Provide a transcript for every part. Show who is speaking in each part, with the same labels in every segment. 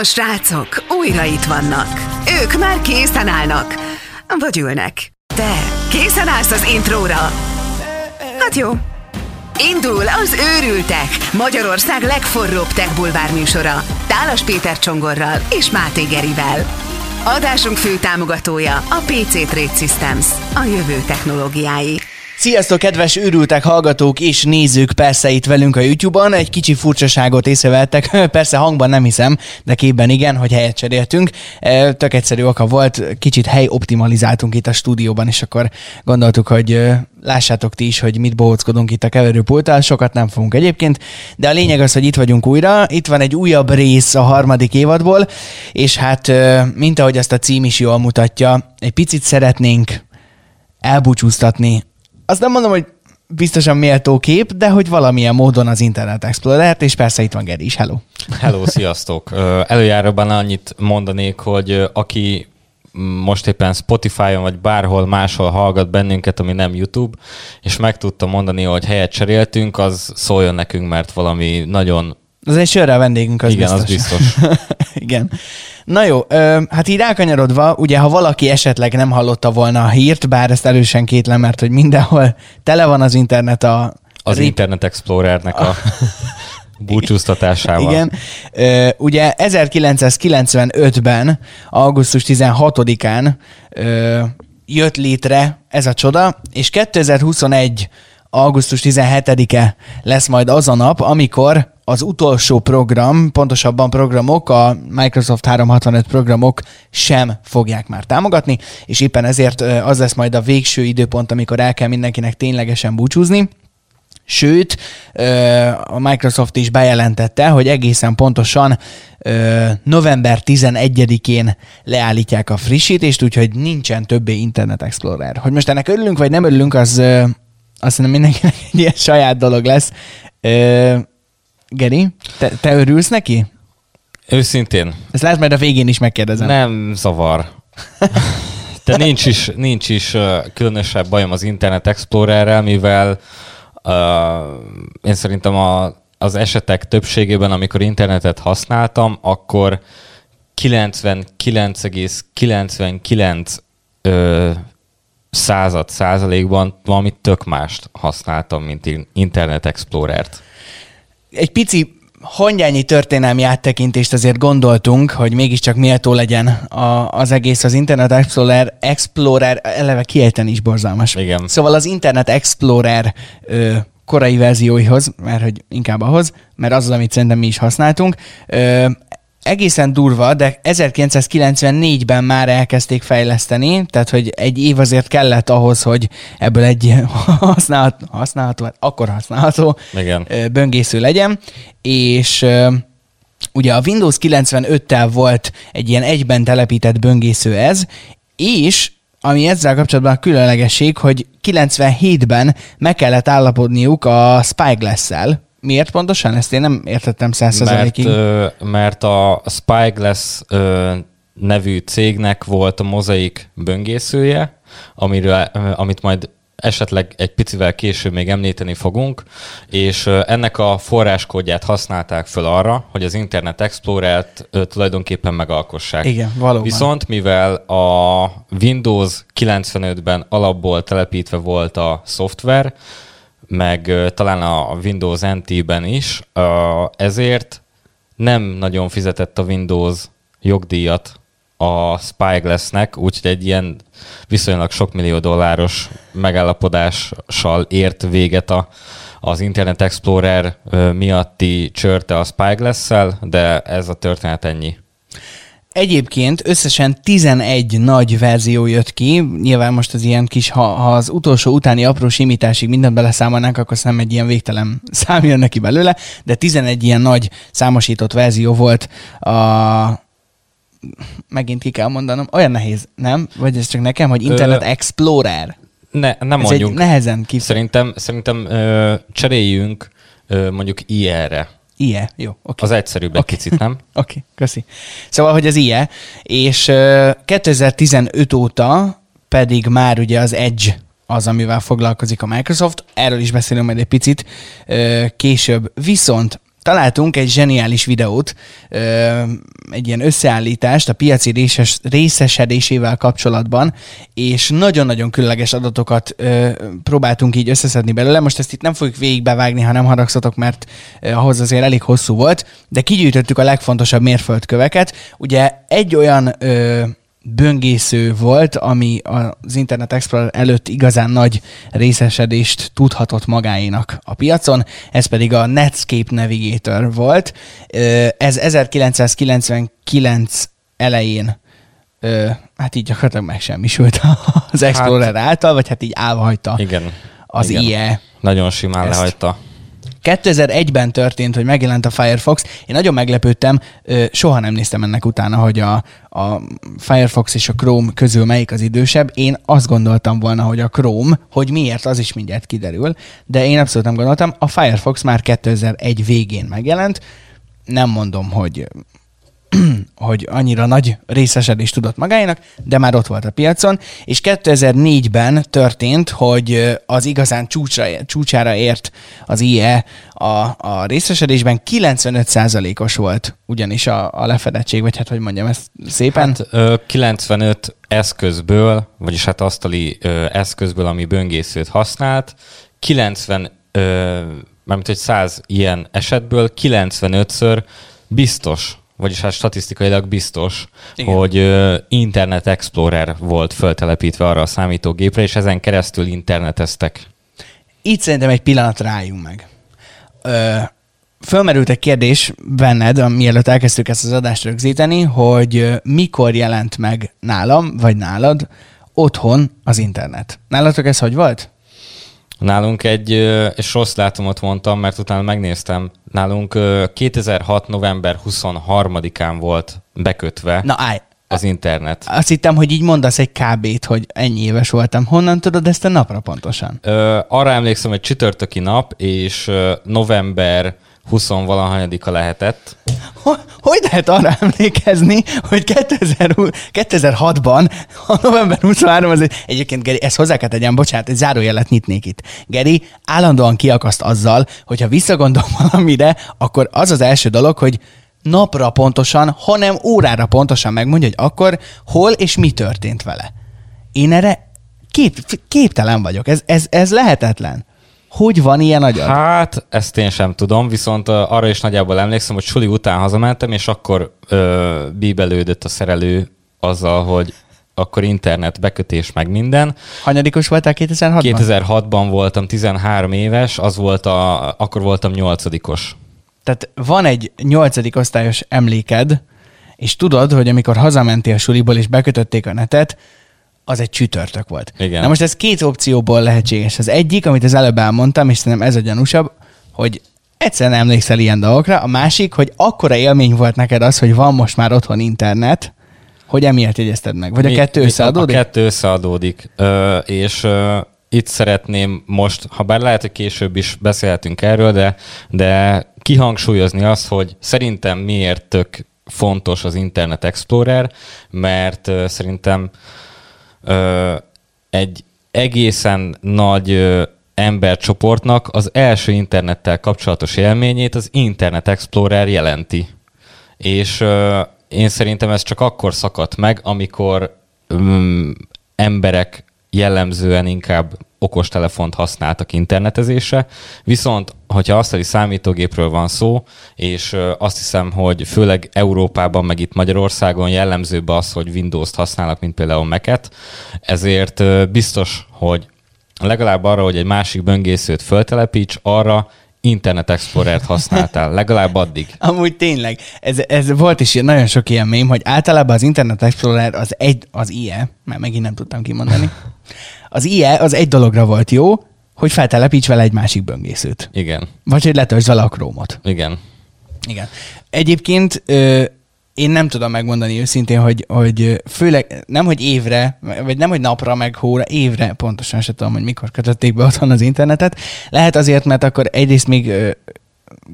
Speaker 1: A srácok újra itt vannak. Ők már készen állnak. Vagy ülnek. Te készen állsz az intróra? Hát jó. Indul az Őrültek, Magyarország legforróbb tech bulvár műsora. Tálas Péter Csongorral és Máté Gerivel. Adásunk fő támogatója a PC Trade Systems, a jövő technológiái.
Speaker 2: Sziasztok, kedves őrültek hallgatók és nézők, persze itt velünk a YouTube-on. Egy kicsi furcsaságot észrevettek, persze hangban nem hiszem, de képben igen, hogy helyet cseréltünk. E, tök egyszerű oka volt, kicsit hely optimalizáltunk itt a stúdióban, és akkor gondoltuk, hogy lássátok ti is, hogy mit bohóckodunk itt a keverőpulttal, sokat nem fogunk egyébként, de a lényeg az, hogy itt vagyunk újra, itt van egy újabb rész a harmadik évadból, és hát, mint ahogy azt a cím is jól mutatja, egy picit szeretnénk elbúcsúztatni azt nem mondom, hogy biztosan méltó kép, de hogy valamilyen módon az Internet explorer és persze itt van Geri is, hello.
Speaker 3: Hello, sziasztok! Előjáróban annyit mondanék, hogy aki most éppen Spotify-on vagy bárhol máshol hallgat bennünket, ami nem YouTube, és meg tudta mondani, hogy helyet cseréltünk, az szóljon nekünk, mert valami nagyon...
Speaker 2: Az egy sörre vendégünk, az
Speaker 3: Igen,
Speaker 2: biztos.
Speaker 3: az biztos.
Speaker 2: Igen. Na jó, ö, hát így rákanyarodva, ugye ha valaki esetleg nem hallotta volna a hírt, bár ezt erősen kétlem, mert hogy mindenhol tele van az internet a...
Speaker 3: Az rip... Internet Explorernek a búcsúztatásával.
Speaker 2: Igen. Ö, ugye 1995-ben, augusztus 16-án ö, jött létre ez a csoda, és 2021 augusztus 17-e lesz majd az a nap, amikor az utolsó program, pontosabban programok, a Microsoft 365 programok sem fogják már támogatni, és éppen ezért az lesz majd a végső időpont, amikor el kell mindenkinek ténylegesen búcsúzni. Sőt, a Microsoft is bejelentette, hogy egészen pontosan november 11-én leállítják a frissítést, úgyhogy nincsen többé Internet Explorer. Hogy most ennek örülünk, vagy nem örülünk, az azt hiszem mindenkinek egy ilyen saját dolog lesz. Geri, te, te örülsz neki?
Speaker 3: Őszintén.
Speaker 2: Ezt lehet majd a végén is megkérdezem.
Speaker 3: Nem zavar. De nincs is, nincs is különösebb bajom az Internet Explorerrel, mivel uh, én szerintem a, az esetek többségében, amikor internetet használtam, akkor 99,99 uh, század százalékban valami tök mást használtam, mint Internet Explorer-t
Speaker 2: egy pici hangyányi történelmi áttekintést azért gondoltunk, hogy mégiscsak méltó legyen a, az egész az Internet Explorer, Explorer eleve kiejteni is borzalmas.
Speaker 3: Igen.
Speaker 2: Szóval az Internet Explorer ö, korai verzióihoz, mert hogy inkább ahhoz, mert az az, amit szerintem mi is használtunk, ö, egészen durva, de 1994-ben már elkezdték fejleszteni, tehát hogy egy év azért kellett ahhoz, hogy ebből egy használható, használható akkor használható
Speaker 3: Igen.
Speaker 2: böngésző legyen, és ugye a Windows 95-tel volt egy ilyen egyben telepített böngésző ez, és ami ezzel kapcsolatban a különlegesség, hogy 97-ben meg kellett állapodniuk a Spyglass-szel, Miért pontosan? Ezt én nem értettem százszerzalékig.
Speaker 3: Mert, mert a Spyglass nevű cégnek volt a mozaik böngészője, amiről, amit majd esetleg egy picivel később még említeni fogunk, és ennek a forráskódját használták föl arra, hogy az Internet Explorer-t tulajdonképpen megalkossák.
Speaker 2: Igen, valóban.
Speaker 3: Viszont mivel a Windows 95-ben alapból telepítve volt a szoftver, meg talán a Windows NT-ben is, ezért nem nagyon fizetett a Windows jogdíjat a Spyglass-nek, úgyhogy egy ilyen viszonylag sok millió dolláros megállapodással ért véget a, az Internet Explorer miatti csörte a Spyglass-szel, de ez a történet ennyi.
Speaker 2: Egyébként összesen 11 nagy verzió jött ki, nyilván most az ilyen kis, ha, ha az utolsó utáni apró simításig mindent beleszámolnánk, akkor nem egy ilyen végtelen szám jön neki belőle, de 11 ilyen nagy számosított verzió volt a, megint ki kell mondanom, olyan nehéz, nem? Vagy ez csak nekem, hogy Internet Ö... Explorer?
Speaker 3: Ne, nem
Speaker 2: ez
Speaker 3: mondjuk.
Speaker 2: Egy nehezen kif...
Speaker 3: Szerintem, szerintem ö, cseréljünk ö, mondjuk IE-re.
Speaker 2: IE, jó. Okay.
Speaker 3: Az egyszerűbb okay. egy picit, nem?
Speaker 2: Oké, okay, köszi. Szóval, hogy az IE, és uh, 2015 óta pedig már ugye az Edge az, amivel foglalkozik a Microsoft. Erről is beszélünk majd egy picit később. Viszont találtunk egy zseniális videót, egy ilyen összeállítást a piaci részes, részesedésével kapcsolatban, és nagyon-nagyon különleges adatokat próbáltunk így összeszedni belőle. Most ezt itt nem fogjuk végigbevágni, ha nem haragszatok, mert ahhoz azért elég hosszú volt, de kigyűjtöttük a legfontosabb mérföldköveket. Ugye egy olyan böngésző volt, ami az Internet Explorer előtt igazán nagy részesedést tudhatott magáénak a piacon, ez pedig a Netscape Navigator volt. Ez 1999 elején hát így gyakorlatilag megsemmisült az Explorer hát, által, vagy hát így állva hagyta
Speaker 3: igen,
Speaker 2: az
Speaker 3: igen.
Speaker 2: IE.
Speaker 3: Nagyon simán ezt. lehagyta.
Speaker 2: 2001-ben történt, hogy megjelent a Firefox. Én nagyon meglepődtem, soha nem néztem ennek utána, hogy a, a Firefox és a Chrome közül melyik az idősebb. Én azt gondoltam volna, hogy a Chrome, hogy miért, az is mindjárt kiderül, de én abszolút nem gondoltam. A Firefox már 2001 végén megjelent. Nem mondom, hogy hogy annyira nagy részesedést tudott magáénak, de már ott volt a piacon, és 2004-ben történt, hogy az igazán csúcsra, csúcsára ért az IE a, a részesedésben 95%-os volt ugyanis a, a lefedettség, vagy hát hogy mondjam ezt szépen? Hát,
Speaker 3: ö, 95 eszközből, vagyis hát asztali ö, eszközből, ami böngészőt használt, 90, ö, mármint hogy 100 ilyen esetből 95-ször biztos vagyis hát statisztikailag biztos, Igen. hogy Internet Explorer volt föltelepítve arra a számítógépre, és ezen keresztül interneteztek.
Speaker 2: Itt szerintem egy pillanat rájunk meg. Ö, fölmerült egy kérdés benned, mielőtt elkezdtük ezt az adást rögzíteni, hogy mikor jelent meg nálam, vagy nálad otthon az internet. Nálatok ez hogy volt?
Speaker 3: Nálunk egy, és rossz látomot mondtam, mert utána megnéztem, nálunk 2006. november 23-án volt bekötve
Speaker 2: Na, állj.
Speaker 3: az internet.
Speaker 2: Azt hittem, hogy így mondasz egy KB-t, hogy ennyi éves voltam. Honnan tudod ezt a napra pontosan?
Speaker 3: Ö, arra emlékszem, hogy csütörtöki nap, és november 20-valahanyadika lehetett.
Speaker 2: Hogy lehet arra emlékezni, hogy 2000, 2006-ban, a november 23 az egyébként Geri, ezt hozzá kell tegyem, bocsánat, egy zárójelet nyitnék itt. Geri állandóan kiakaszt azzal, hogyha visszagondol valamire, akkor az az első dolog, hogy napra pontosan, hanem órára pontosan megmondja, hogy akkor hol és mi történt vele. Én erre kép, képtelen vagyok. Ez, ez, ez lehetetlen. Hogy van ilyen agyad?
Speaker 3: Hát, ezt én sem tudom, viszont arra is nagyjából emlékszem, hogy suli után hazamentem, és akkor ö, bíbelődött a szerelő azzal, hogy akkor internet bekötés meg minden.
Speaker 2: Hanyadikos voltál 2006-ban?
Speaker 3: 2006-ban voltam 13 éves, az volt a, akkor voltam nyolcadikos.
Speaker 2: Tehát van egy nyolcadik osztályos emléked, és tudod, hogy amikor hazamentél a suliból és bekötötték a netet, az egy csütörtök volt.
Speaker 3: Igen.
Speaker 2: Na most ez két opcióból lehetséges. Az egyik, amit az előbb elmondtam, és szerintem ez a gyanúsabb, hogy egyszerűen emlékszel ilyen dolgokra, a másik, hogy akkora élmény volt neked az, hogy van most már otthon internet, hogy emiatt jegyezted meg. Vagy mi, a kettő összeadódik?
Speaker 3: A kettő összeadódik. Ö, és ö, itt szeretném most, ha bár lehet, hogy később is beszélhetünk erről, de, de kihangsúlyozni azt, hogy szerintem miért tök fontos az Internet Explorer, mert ö, szerintem egy egészen nagy embercsoportnak az első internettel kapcsolatos élményét az Internet Explorer jelenti. És én szerintem ez csak akkor szakadt meg, amikor ö, emberek jellemzően inkább okostelefont használtak internetezésre, viszont hogyha asztali számítógépről van szó, és azt hiszem, hogy főleg Európában, meg itt Magyarországon jellemzőbb az, hogy Windows-t használnak, mint például Mac-et, ezért biztos, hogy legalább arra, hogy egy másik böngészőt föltelepíts, arra Internet Explorer-t használtál, legalább addig.
Speaker 2: Amúgy tényleg, ez, ez volt is nagyon sok ilyen mém, hogy általában az Internet Explorer az egy, az IE, mert megint nem tudtam kimondani, az IE az egy dologra volt jó, hogy feltelepíts vele egy másik böngészőt.
Speaker 3: Igen.
Speaker 2: Vagy hogy letöltsd vele a krómot.
Speaker 3: Igen.
Speaker 2: Igen. Egyébként ö, én nem tudom megmondani őszintén, hogy, hogy főleg nem, hogy évre, vagy nem, hogy napra, meg hóra, évre, pontosan se tudom, hogy mikor kötötték be otthon az internetet. Lehet azért, mert akkor egyrészt még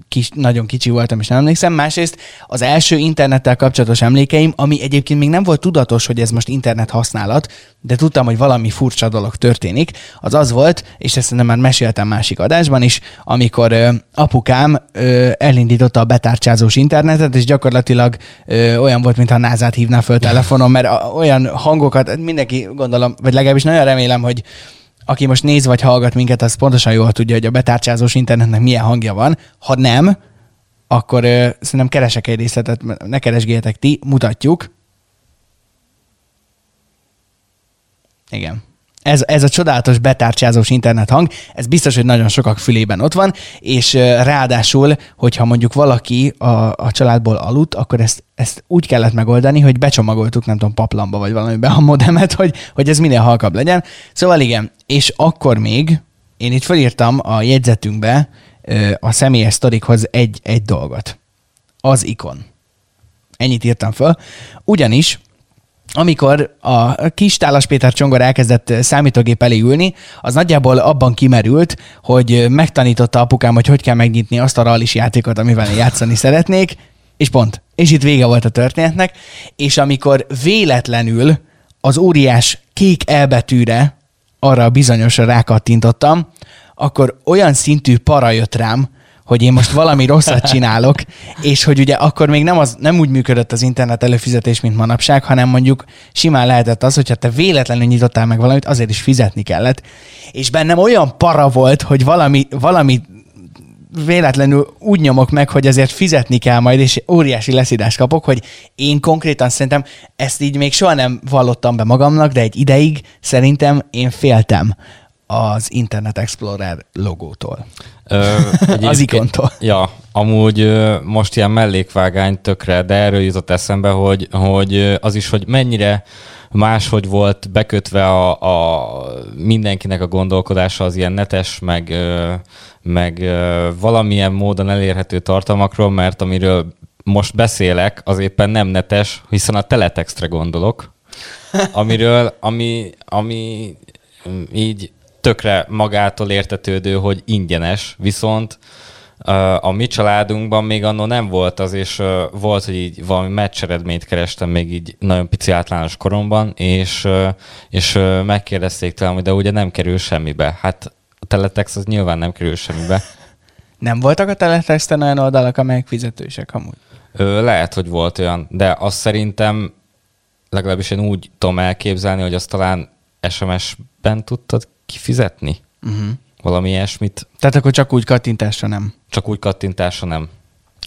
Speaker 2: kis, nagyon kicsi voltam, és nem emlékszem. Másrészt az első internettel kapcsolatos emlékeim, ami egyébként még nem volt tudatos, hogy ez most internet használat, de tudtam, hogy valami furcsa dolog történik, az az volt, és ezt nem már meséltem másik adásban is, amikor ö, apukám ö, elindította a betárcsázós internetet, és gyakorlatilag ö, olyan volt, mintha názát hívná föl telefonon, mert a, olyan hangokat, mindenki gondolom, vagy legalábbis nagyon remélem, hogy aki most néz vagy hallgat minket, az pontosan jól tudja, hogy a betárcsázós internetnek milyen hangja van. Ha nem, akkor ö, szerintem keresek egy részletet, ne keresgéljetek ti, mutatjuk. Igen. Ez, ez a csodálatos betárcsázós internet hang, ez biztos, hogy nagyon sokak fülében ott van, és ráadásul, hogyha mondjuk valaki a, a családból aludt, akkor ezt, ezt úgy kellett megoldani, hogy becsomagoltuk, nem tudom, paplamba vagy valamiben a modemet, hogy, hogy ez minél halkabb legyen. Szóval igen, és akkor még én itt felírtam a jegyzetünkbe a személyes sztorikhoz egy, egy dolgot. Az ikon. Ennyit írtam föl. Ugyanis amikor a kis Tálas Péter Csongor elkezdett számítógép elé ülni, az nagyjából abban kimerült, hogy megtanította apukám, hogy hogy kell megnyitni azt a rallis játékot, amivel játszani szeretnék, és pont. És itt vége volt a történetnek, és amikor véletlenül az óriás kék elbetűre arra bizonyosra rákattintottam, akkor olyan szintű para jött rám, hogy én most valami rosszat csinálok, és hogy ugye akkor még nem, az, nem úgy működött az internet előfizetés, mint manapság, hanem mondjuk simán lehetett az, hogyha te véletlenül nyitottál meg valamit, azért is fizetni kellett. És bennem olyan para volt, hogy valami, valami véletlenül úgy nyomok meg, hogy azért fizetni kell majd, és óriási leszidást kapok, hogy én konkrétan szerintem ezt így még soha nem vallottam be magamnak, de egy ideig szerintem én féltem az Internet Explorer logótól.
Speaker 3: Ö,
Speaker 2: Az ikontól.
Speaker 3: Ja, amúgy most ilyen mellékvágány tökre, de erről jutott eszembe, hogy, hogy az is, hogy mennyire máshogy volt bekötve a, a mindenkinek a gondolkodása az ilyen netes, meg, meg valamilyen módon elérhető tartalmakról, mert amiről most beszélek, az éppen nem netes, hiszen a teletextre gondolok, amiről, ami, ami így tökre magától értetődő, hogy ingyenes, viszont a mi családunkban még annó nem volt az, és volt, hogy így valami meccs eredményt kerestem még így nagyon pici általános koromban, és, és megkérdezték tőlem, hogy de ugye nem kerül semmibe. Hát a teletext az nyilván nem kerül semmibe.
Speaker 2: Nem voltak a teletexten olyan oldalak, amelyek fizetősek amúgy?
Speaker 3: Ö, lehet, hogy volt olyan, de azt szerintem legalábbis én úgy tudom elképzelni, hogy azt talán SMS-ben tudtad kifizetni?
Speaker 2: Uh-huh.
Speaker 3: Valami ilyesmit,
Speaker 2: Tehát akkor csak úgy kattintásra nem.
Speaker 3: csak úgy kattintásra nem.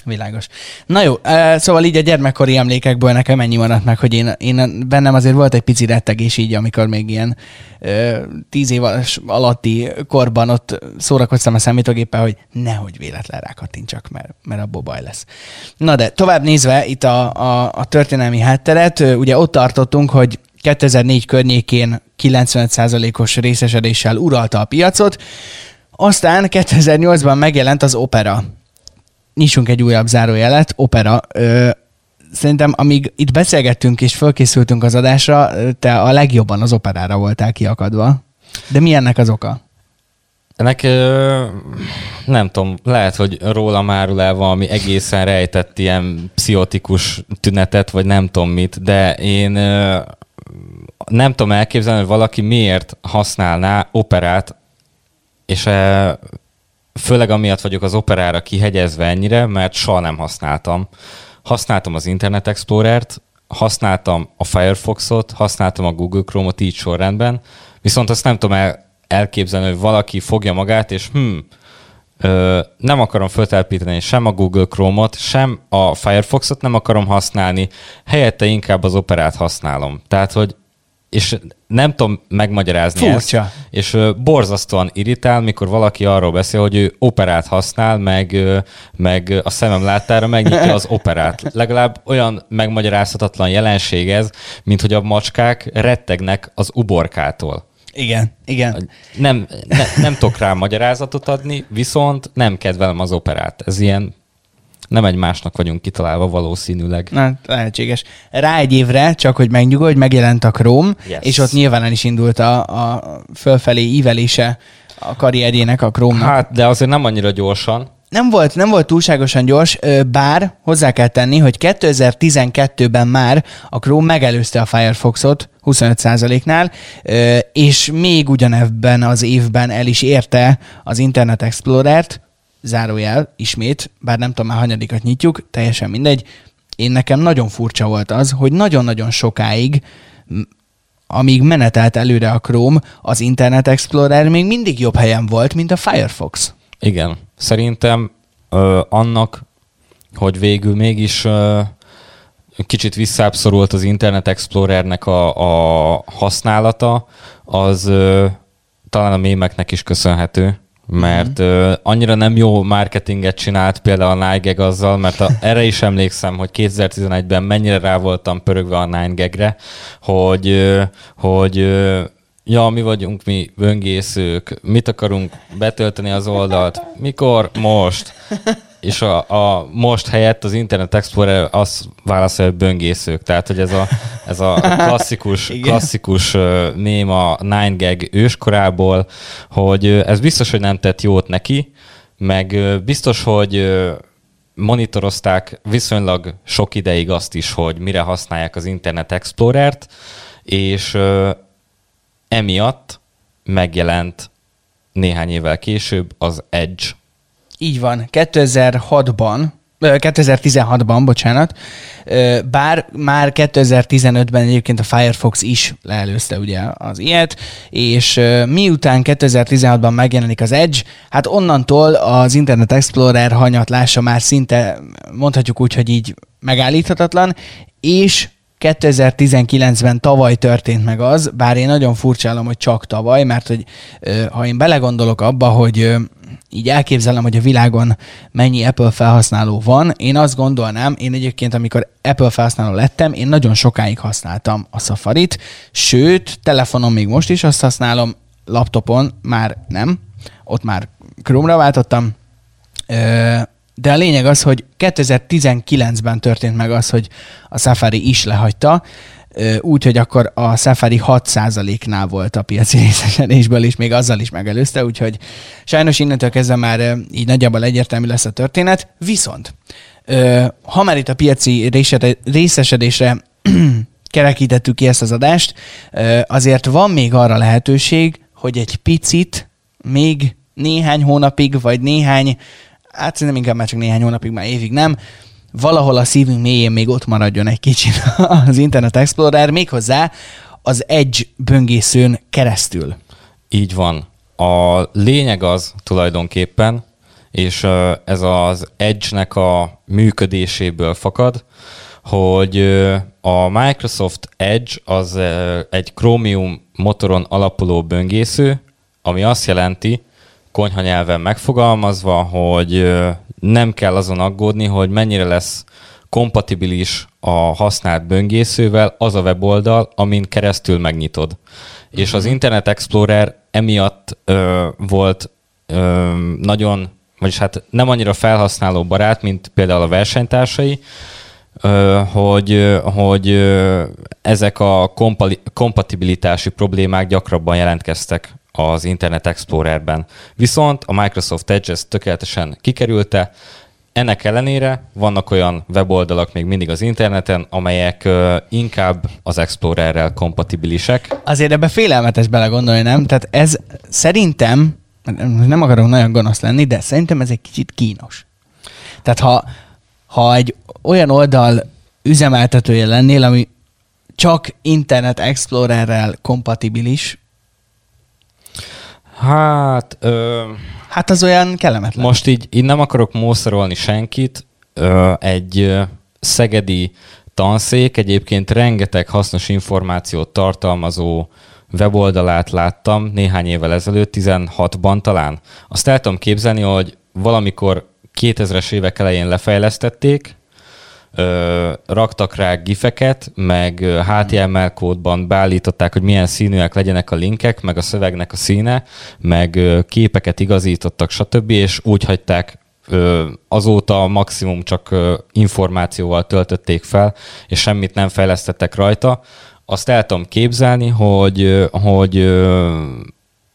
Speaker 2: Világos. Na jó, eh, szóval így a gyermekkori emlékekből nekem ennyi maradt meg, hogy én, én bennem azért volt egy pici rettegés így, amikor még ilyen ö, tíz év alatti korban ott szórakoztam a számítógéppel, hogy nehogy véletlen rákattintsak, mert, mert abból baj lesz. Na de tovább nézve itt a, a, a történelmi hátteret, ugye ott tartottunk, hogy 2004 környékén 95%-os részesedéssel uralta a piacot, aztán 2008-ban megjelent az Opera. Nyissunk egy újabb zárójelet, Opera. Ö, szerintem amíg itt beszélgettünk és fölkészültünk az adásra, te a legjobban az operára voltál kiakadva. De mi ennek az oka?
Speaker 3: Ennek nem tudom, lehet, hogy rólam árul el valami egészen rejtett ilyen pszichotikus tünetet, vagy nem tudom mit, de én nem tudom elképzelni, hogy valaki miért használná operát, és ö, főleg amiatt vagyok az operára kihegyezve ennyire, mert soha nem használtam. Használtam az Internet Explorer-t, használtam a Firefoxot, használtam a Google Chrome-ot így sorrendben, viszont azt nem tudom el, elképzelni, hogy valaki fogja magát, és hm, ö, nem akarom feltelepíteni sem a Google Chrome-ot, sem a Firefoxot nem akarom használni, helyette inkább az operát használom. Tehát, hogy és nem tudom megmagyarázni
Speaker 2: Furcsa.
Speaker 3: ezt, és borzasztóan irritál, mikor valaki arról beszél, hogy ő operát használ, meg, meg a szemem láttára megnyitja az operát. Legalább olyan megmagyarázhatatlan jelenség ez, mint hogy a macskák rettegnek az uborkától.
Speaker 2: Igen, igen.
Speaker 3: Nem, ne, nem tudok rá magyarázatot adni, viszont nem kedvelem az operát. Ez ilyen nem egymásnak vagyunk kitalálva valószínűleg.
Speaker 2: Na, lehetséges. Rá egy évre, csak hogy megnyugodj, megjelent a Chrome,
Speaker 3: Yes.
Speaker 2: és ott nyilván el is indult a, a fölfelé ívelése a karrierjének, a Chrome-nak.
Speaker 3: Hát, de azért nem annyira gyorsan.
Speaker 2: nem volt, nem volt túlságosan gyors, bár hozzá kell tenni, hogy 2012-ben már a Chrome megelőzte a Firefoxot 25%-nál, és még ugyanebben az évben el is érte az Internet Explorer-t, zárójel, ismét, bár nem tudom már hanyadikat nyitjuk, teljesen mindegy, én nekem nagyon furcsa volt az, hogy nagyon-nagyon sokáig amíg menetelt előre a Chrome, az Internet Explorer még mindig jobb helyen volt, mint a Firefox.
Speaker 3: Igen. Szerintem ö, annak, hogy végül mégis ö, kicsit visszábszorult az Internet Explorernek a, a használata, az ö, talán a mémeknek is köszönhető mert mm-hmm. uh, annyira nem jó marketinget csinált például a Nigeg azzal, mert a, erre is emlékszem, hogy 2011-ben mennyire rá voltam pörögve a Nine hogy, uh, hogy uh, ja, mi vagyunk mi böngészők, mit akarunk betölteni az oldalt, mikor? Most. És a, a most helyett az Internet Explorer azt válaszolja, hogy böngészők. Tehát, hogy ez a, ez a klasszikus, klasszikus mém a 9gag őskorából, hogy ez biztos, hogy nem tett jót neki, meg biztos, hogy monitorozták viszonylag sok ideig azt is, hogy mire használják az Internet Explorer-t, és emiatt megjelent néhány évvel később az Edge.
Speaker 2: Így van. 2006-ban 2016-ban, bocsánat, bár már 2015-ben egyébként a Firefox is leelőzte ugye az ilyet, és miután 2016-ban megjelenik az Edge, hát onnantól az Internet Explorer hanyatlása már szinte mondhatjuk úgy, hogy így megállíthatatlan, és 2019-ben tavaly történt meg az, bár én nagyon furcsálom, hogy csak tavaly, mert hogy ha én belegondolok abba, hogy így elképzelem, hogy a világon mennyi Apple felhasználó van, én azt gondolnám, én egyébként, amikor Apple felhasználó lettem, én nagyon sokáig használtam a Safari-t, sőt, telefonon még most is azt használom, laptopon már nem, ott már Chrome-ra váltottam, de a lényeg az, hogy 2019-ben történt meg az, hogy a Safari is lehagyta, úgy, hogy akkor a Safari 6%-nál volt a piaci részesedésből, és még azzal is megelőzte, úgyhogy sajnos innentől kezdve már így nagyjából egyértelmű lesz a történet. Viszont, ha már itt a piaci részesedésre kerekítettük ki ezt az adást, azért van még arra lehetőség, hogy egy picit még néhány hónapig, vagy néhány hát szerintem inkább már csak néhány hónapig, már évig nem, valahol a szívünk mélyén még ott maradjon egy kicsit az Internet Explorer, méghozzá az Edge böngészőn keresztül.
Speaker 3: Így van. A lényeg az tulajdonképpen, és ez az Edge-nek a működéséből fakad, hogy a Microsoft Edge az egy Chromium motoron alapuló böngésző, ami azt jelenti, konyha nyelven megfogalmazva, hogy nem kell azon aggódni, hogy mennyire lesz kompatibilis a használt böngészővel az a weboldal, amin keresztül megnyitod. Uh-huh. És az mhm. Internet Explorer emiatt ö, volt ö, nagyon, vagyis hát nem annyira felhasználó barát, mint például a versenytársai, ö, hogy, hogy ö, ezek a kompatibilitási problémák gyakrabban jelentkeztek az Internet Explorerben. Viszont a Microsoft Edge ezt tökéletesen kikerülte, ennek ellenére vannak olyan weboldalak még mindig az interneten, amelyek uh, inkább az Explorerrel kompatibilisek.
Speaker 2: Azért ebbe félelmetes belegondolni, nem? Tehát ez szerintem, nem akarok nagyon gonosz lenni, de szerintem ez egy kicsit kínos. Tehát ha, ha egy olyan oldal üzemeltetője lennél, ami csak Internet Explorerrel kompatibilis,
Speaker 3: Hát... Ö,
Speaker 2: hát az olyan kellemetlen.
Speaker 3: Most így, így nem akarok mószerolni senkit. Ö, egy ö, szegedi tanszék egyébként rengeteg hasznos információt tartalmazó weboldalát láttam néhány évvel ezelőtt, 16-ban talán. Azt el tudom képzelni, hogy valamikor 2000-es évek elején lefejlesztették, ö, raktak rá gifeket, meg HTML kódban beállították, hogy milyen színűek legyenek a linkek, meg a szövegnek a színe, meg ö, képeket igazítottak, stb. és úgy hagyták azóta maximum csak információval töltötték fel, és semmit nem fejlesztettek rajta. Azt el tudom képzelni, hogy, hogy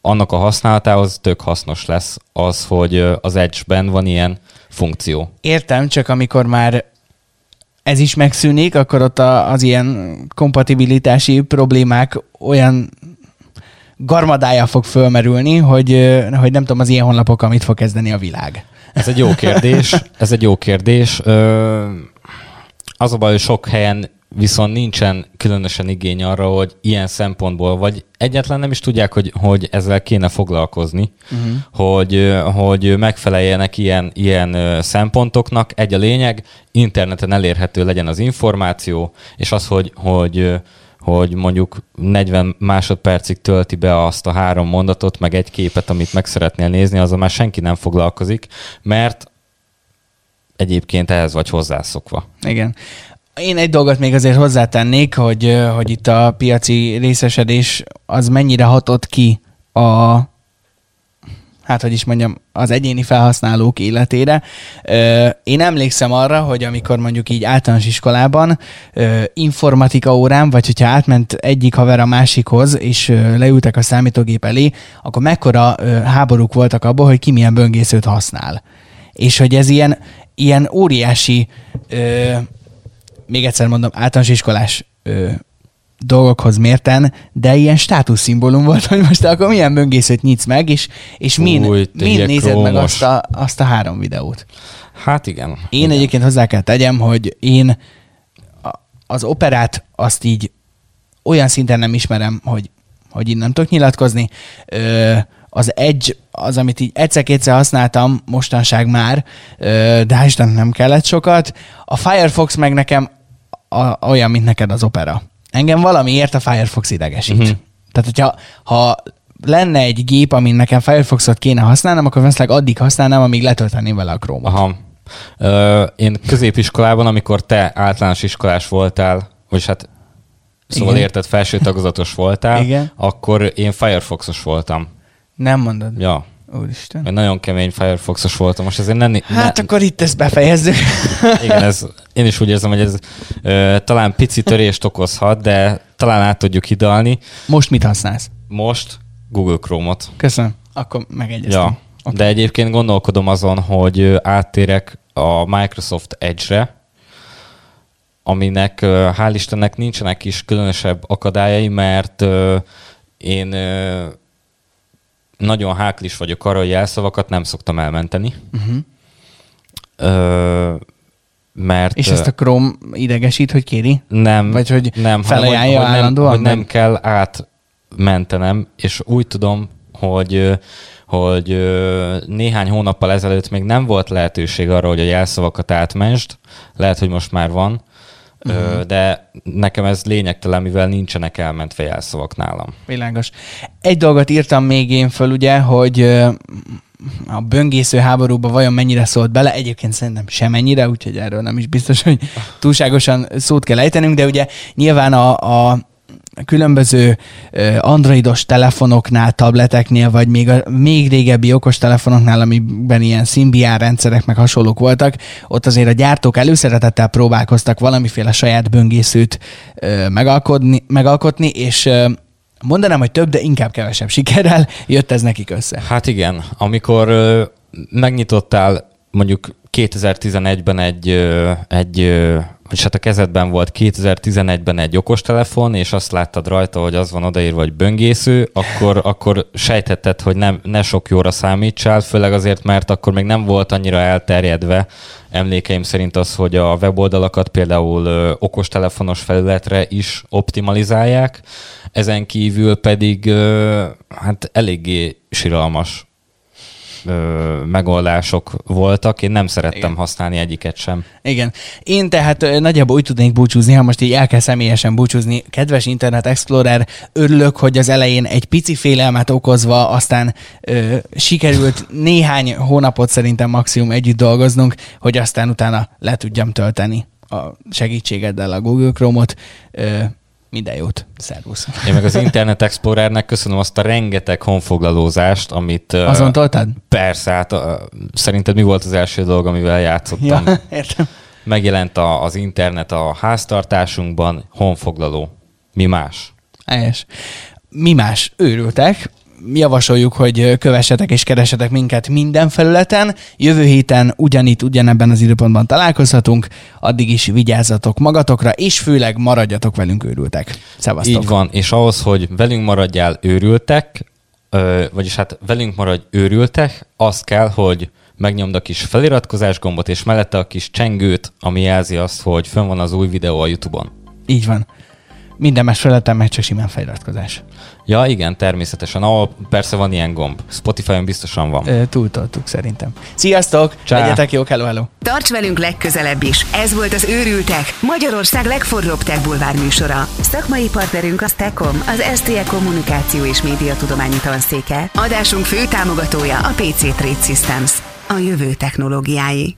Speaker 3: annak a használatához tök hasznos lesz az, hogy az Edge-ben van ilyen funkció.
Speaker 2: Értem, csak amikor már ez is megszűnik, akkor ott a, az ilyen kompatibilitási problémák olyan garmadája fog fölmerülni, hogy, hogy nem tudom az ilyen honlapokkal mit fog kezdeni a világ.
Speaker 3: Ez egy jó kérdés, ez egy jó kérdés. Az a baj, hogy sok helyen viszont nincsen különösen igény arra, hogy ilyen szempontból, vagy egyetlen nem is tudják, hogy, hogy ezzel kéne foglalkozni, uh-huh. hogy, hogy megfeleljenek ilyen, ilyen szempontoknak. Egy a lényeg, interneten elérhető legyen az információ, és az, hogy, hogy hogy mondjuk 40 másodpercig tölti be azt a három mondatot, meg egy képet, amit meg szeretnél nézni, azzal már senki nem foglalkozik, mert egyébként ehhez vagy hozzászokva.
Speaker 2: Igen. Én egy dolgot még azért hozzátennék, hogy, hogy itt a piaci részesedés az mennyire hatott ki a hát hogy is mondjam, az egyéni felhasználók életére. Én emlékszem arra, hogy amikor mondjuk így általános iskolában informatika órán, vagy hogyha átment egyik haver a másikhoz, és leültek a számítógép elé, akkor mekkora háborúk voltak abban, hogy ki milyen böngészőt használ. És hogy ez ilyen, ilyen óriási, még egyszer mondom, általános iskolás ö, dolgokhoz mérten, de ilyen státuszszimbólum volt, hogy most akkor milyen böngészőt nyitsz meg, és, és min,
Speaker 3: Új,
Speaker 2: min nézed meg azt a, azt a három videót.
Speaker 3: Hát igen.
Speaker 2: Én
Speaker 3: igen.
Speaker 2: egyébként hozzá kell tegyem, hogy én az operát azt így olyan szinten nem ismerem, hogy, hogy így nem tudok nyilatkozni. Ö, az Edge, az, amit így egyszer-kétszer használtam mostanság már, de hál' Istennek nem kellett sokat. A Firefox meg nekem a, olyan, mint neked az opera. Engem valamiért a Firefox idegesít. Uh-huh. Tehát, hogyha ha lenne egy gép, amin nekem Firefoxot kéne használnom, akkor valószínűleg addig használnám, amíg letölteném vele a Chrome-ot.
Speaker 3: Aha. Ö, én középiskolában, amikor te általános iskolás voltál, vagy hát szóval
Speaker 2: Igen.
Speaker 3: érted, felső tagozatos voltál,
Speaker 2: Igen.
Speaker 3: akkor én Firefoxos voltam.
Speaker 2: Nem mondod?
Speaker 3: Ja,
Speaker 2: Úristen.
Speaker 3: én nagyon kemény Firefoxos voltam, most ezért nem...
Speaker 2: Hát
Speaker 3: ne,
Speaker 2: akkor itt ezt befejezzük.
Speaker 3: Igen, ez, én is úgy érzem, hogy ez ö, talán pici törést okozhat, de talán át tudjuk hidalni.
Speaker 2: Most mit használsz?
Speaker 3: Most Google Chrome-ot.
Speaker 2: Köszönöm. Akkor megegyeztünk.
Speaker 3: Ja,
Speaker 2: Oké.
Speaker 3: de egyébként gondolkodom azon, hogy áttérek a Microsoft Edge-re, aminek hál' Istennek nincsenek is különösebb akadályai, mert én nagyon háklis vagyok arra, hogy jelszavakat nem szoktam elmenteni.
Speaker 2: Uh-huh.
Speaker 3: Ö, mert
Speaker 2: És ezt a Chrome idegesít, hogy kéri?
Speaker 3: nem,
Speaker 2: Vagy hogy
Speaker 3: nem,
Speaker 2: felajánlja
Speaker 3: hogy, hogy
Speaker 2: állandóan,
Speaker 3: Nem, hogy nem
Speaker 2: vagy?
Speaker 3: kell átmentenem, és úgy tudom, hogy hogy néhány hónappal ezelőtt még nem volt lehetőség arra, hogy a jelszavakat átmensd. Lehet, hogy most már van. Uh-huh. De nekem ez lényegtelen, mivel nincsenek elmentve jelszavak nálam.
Speaker 2: Világos. Egy dolgot írtam még én föl, ugye, hogy a böngésző háborúba vajon mennyire szólt bele. Egyébként szerintem semennyire, úgyhogy erről nem is biztos, hogy túlságosan szót kell ejtenünk, de ugye nyilván a, a különböző androidos telefonoknál, tableteknél, vagy még a még régebbi okos telefonoknál, amiben ilyen Symbian rendszerek meg hasonlók voltak, ott azért a gyártók előszeretettel próbálkoztak valamiféle saját böngészőt megalkotni, megalkotni, és mondanám, hogy több, de inkább kevesebb sikerrel jött ez nekik össze.
Speaker 3: Hát igen, amikor ö, megnyitottál mondjuk 2011-ben egy, egy vagyis hát a kezedben volt 2011-ben egy okostelefon, és azt láttad rajta, hogy az van odaírva, hogy böngésző, akkor, akkor sejtetted, hogy nem, ne sok jóra számítsál, főleg azért, mert akkor még nem volt annyira elterjedve. Emlékeim szerint az, hogy a weboldalakat például okostelefonos felületre is optimalizálják, ezen kívül pedig hát eléggé siralmas ö, megoldások voltak. Én nem szerettem
Speaker 2: Igen.
Speaker 3: Használni egyiket sem.
Speaker 2: Igen. Én tehát ö, nagyjából úgy tudnék búcsúzni, ha most így el kell személyesen búcsúzni. Kedves Internet Explorer, örülök, hogy az elején egy pici félelmet okozva, aztán ö, sikerült néhány hónapot szerintem maximum együtt dolgoznunk, hogy aztán utána le tudjam tölteni a segítségeddel a Google Chrome-ot. Ö, minden jót. Szervusz.
Speaker 3: Én meg az Internet Explorernek köszönöm azt a rengeteg honfoglalózást, amit...
Speaker 2: Azon toltad?
Speaker 3: Persze, hát szerinted mi volt az első dolog, amivel játszottam?
Speaker 2: Ja, értem.
Speaker 3: Megjelent a, az internet a háztartásunkban, honfoglaló. Mi más?
Speaker 2: Helyes. Mi más? Őrültek. Javasoljuk, hogy kövessetek és keresetek minket minden felületen. Jövő héten ugyanitt, ugyanebben az időpontban találkozhatunk. Addig is vigyázzatok magatokra, és főleg maradjatok velünk őrültek. Szevasztok!
Speaker 3: Így van, és ahhoz, hogy velünk maradjál őrültek, ö, vagyis hát velünk maradj őrültek, az kell, hogy megnyomd a kis feliratkozás gombot, és mellette a kis csengőt, ami jelzi azt, hogy fönn van az új videó a YouTube-on.
Speaker 2: Így van. Minden más felületen meg csak simán feliratkozás.
Speaker 3: Ja, igen, természetesen. Ahol persze van ilyen gomb. Spotify-on biztosan van.
Speaker 2: Ö, túltoltuk szerintem. Sziasztok!
Speaker 3: Csá.
Speaker 2: Legyetek jók, hello, hello!
Speaker 1: Tarts velünk legközelebb is. Ez volt az Őrültek, Magyarország legforróbb tech bulvár műsora. Szakmai partnerünk a Stekom, az STE Kommunikáció és Médiatudományi Tanszéke. Adásunk fő támogatója a PC Trade Systems. A jövő technológiái.